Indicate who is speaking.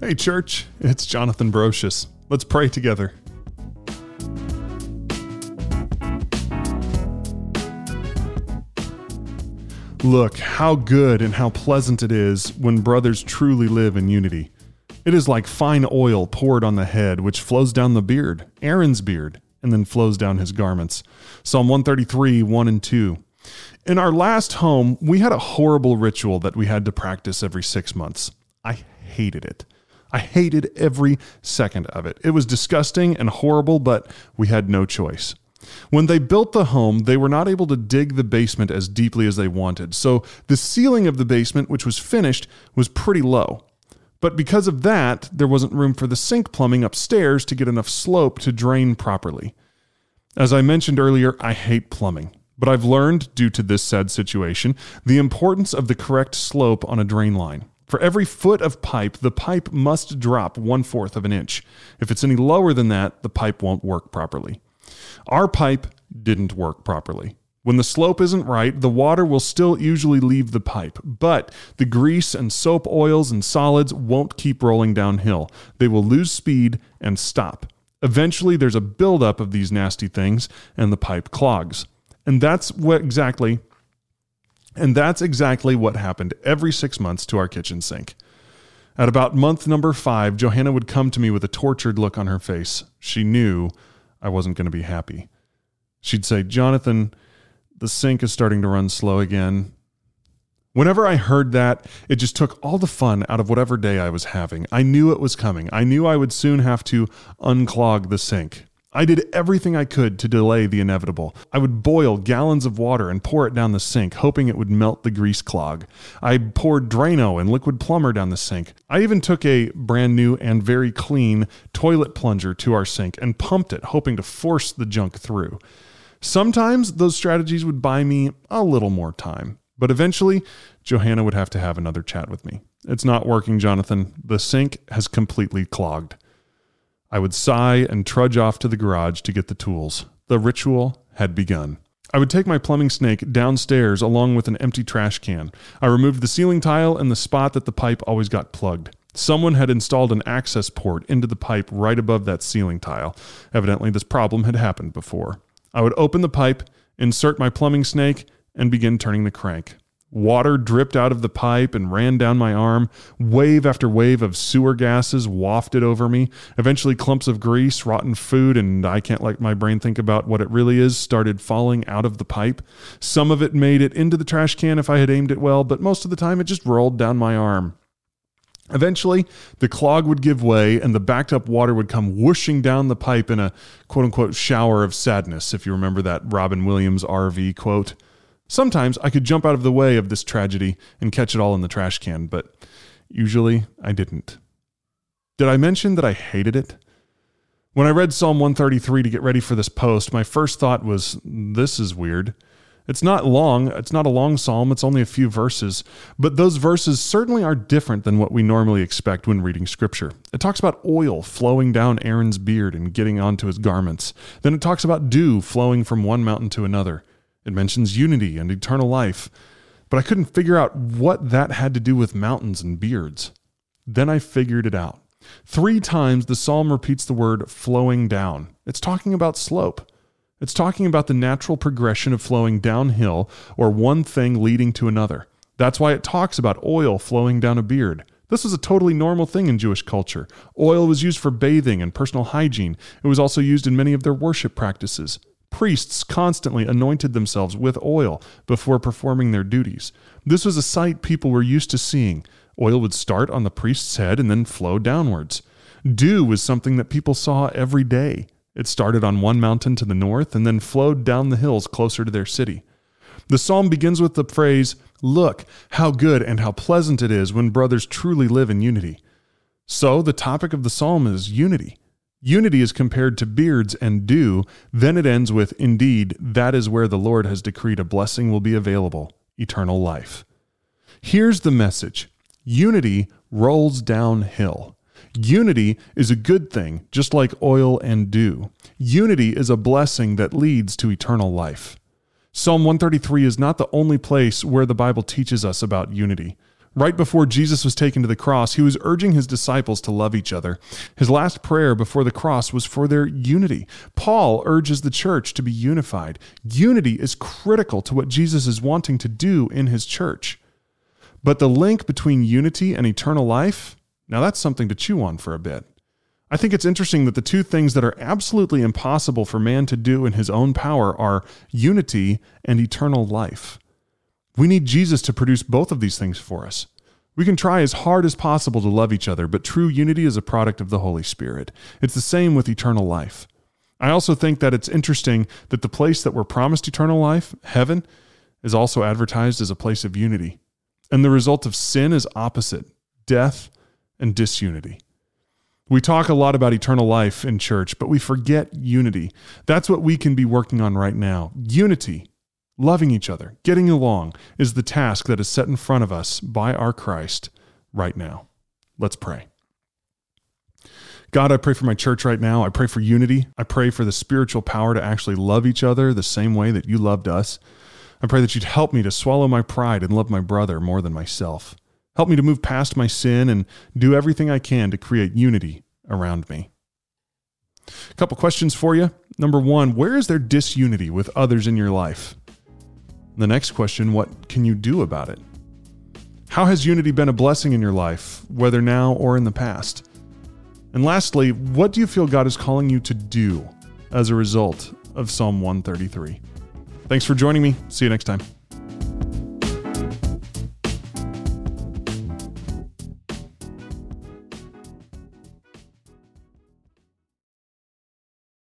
Speaker 1: Hey, church, it's Jonathan Brocious. Let's pray together. Look, how good and how pleasant it is when brothers truly live in unity. It is like fine oil poured on the head, which flows down the beard, Aaron's beard, and then flows down his garments. Psalm 133, 1 and 2. In our last home, we had a horrible ritual that we had to practice every six months. I hated it. I hated every second of it. It was disgusting and horrible, but we had no choice. When they built the home, they were not able to dig the basement as deeply as they wanted, so the ceiling of the basement, which was finished, was pretty low. But because of that, there wasn't room for the sink plumbing upstairs to get enough slope to drain properly. As I mentioned earlier, I hate plumbing, but I've learned, due to this sad situation, the importance of the correct slope on a drain line. For every foot of pipe, the pipe must drop one fourth of an inch. If it's any lower than that, the pipe won't work properly. Our pipe didn't work properly. When the slope isn't right, the water will still usually leave the pipe, but the grease and soap oils and solids won't keep rolling downhill. They will lose speed and stop. Eventually, there's a buildup of these nasty things, and the pipe clogs. And that's what exactly and that's exactly what happened every six months to our kitchen sink. At about month number five, Johanna would come to me with a tortured look on her face. She knew I wasn't going to be happy. She'd say, Jonathan, the sink is starting to run slow again. Whenever I heard that, it just took all the fun out of whatever day I was having. I knew it was coming. I knew I would soon have to unclog the sink. I did everything I could to delay the inevitable. I would boil gallons of water and pour it down the sink, hoping it would melt the grease clog. I poured Drano and liquid plumber down the sink. I even took a brand new and very clean toilet plunger to our sink and pumped it, hoping to force the junk through. Sometimes those strategies would buy me a little more time, but eventually, Johanna would have to have another chat with me. It's not working, Jonathan. The sink has completely clogged. I would sigh and trudge off to the garage to get the tools. The ritual had begun. I would take my plumbing snake downstairs along with an empty trash can. I removed the ceiling tile and the spot that the pipe always got plugged. Someone had installed an access port into the pipe right above that ceiling tile. Evidently, this problem had happened before. I would open the pipe, insert my plumbing snake, and begin turning the crank. Water dripped out of the pipe and ran down my arm. Wave after wave of sewer gases wafted over me. Eventually, clumps of grease, rotten food, and I can't let my brain think about what it really is, started falling out of the pipe. Some of it made it into the trash can if I had aimed it well, but most of the time it just rolled down my arm. Eventually, the clog would give way and the backed up water would come whooshing down the pipe in a quote unquote shower of sadness, if you remember that Robin Williams RV quote. Sometimes I could jump out of the way of this tragedy and catch it all in the trash can, but usually I didn't. Did I mention that I hated it? When I read Psalm 133 to get ready for this post, my first thought was, this is weird. It's not long, it's not a long psalm, it's only a few verses, but those verses certainly are different than what we normally expect when reading scripture. It talks about oil flowing down Aaron's beard and getting onto his garments. Then it talks about dew flowing from one mountain to another. It mentions unity and eternal life, but I couldn't figure out what that had to do with mountains and beards. Then I figured it out. Three times the psalm repeats the word flowing down. It's talking about slope. It's talking about the natural progression of flowing downhill or one thing leading to another. That's why it talks about oil flowing down a beard. This was a totally normal thing in Jewish culture. Oil was used for bathing and personal hygiene. It was also used in many of their worship practices. Priests constantly anointed themselves with oil before performing their duties. This was a sight people were used to seeing. Oil would start on the priest's head and then flow downwards. Dew was something that people saw every day. It started on one mountain to the north and then flowed down the hills closer to their city. The psalm begins with the phrase, Look, how good and how pleasant it is when brothers truly live in unity. So, the topic of the psalm is unity. Unity is compared to beards and dew. Then it ends with, Indeed, that is where the Lord has decreed a blessing will be available eternal life. Here's the message Unity rolls downhill. Unity is a good thing, just like oil and dew. Unity is a blessing that leads to eternal life. Psalm 133 is not the only place where the Bible teaches us about unity. Right before Jesus was taken to the cross, he was urging his disciples to love each other. His last prayer before the cross was for their unity. Paul urges the church to be unified. Unity is critical to what Jesus is wanting to do in his church. But the link between unity and eternal life, now that's something to chew on for a bit. I think it's interesting that the two things that are absolutely impossible for man to do in his own power are unity and eternal life. We need Jesus to produce both of these things for us. We can try as hard as possible to love each other, but true unity is a product of the Holy Spirit. It's the same with eternal life. I also think that it's interesting that the place that we're promised eternal life, heaven, is also advertised as a place of unity. And the result of sin is opposite death and disunity. We talk a lot about eternal life in church, but we forget unity. That's what we can be working on right now. Unity Loving each other, getting along, is the task that is set in front of us by our Christ right now. Let's pray. God, I pray for my church right now. I pray for unity. I pray for the spiritual power to actually love each other the same way that you loved us. I pray that you'd help me to swallow my pride and love my brother more than myself. Help me to move past my sin and do everything I can to create unity around me. A couple questions for you. Number one, where is there disunity with others in your life? The next question what can you do about it? How has unity been a blessing in your life, whether now or in the past? And lastly, what do you feel God is calling you to do as a result of Psalm 133? Thanks for joining me. See you next time.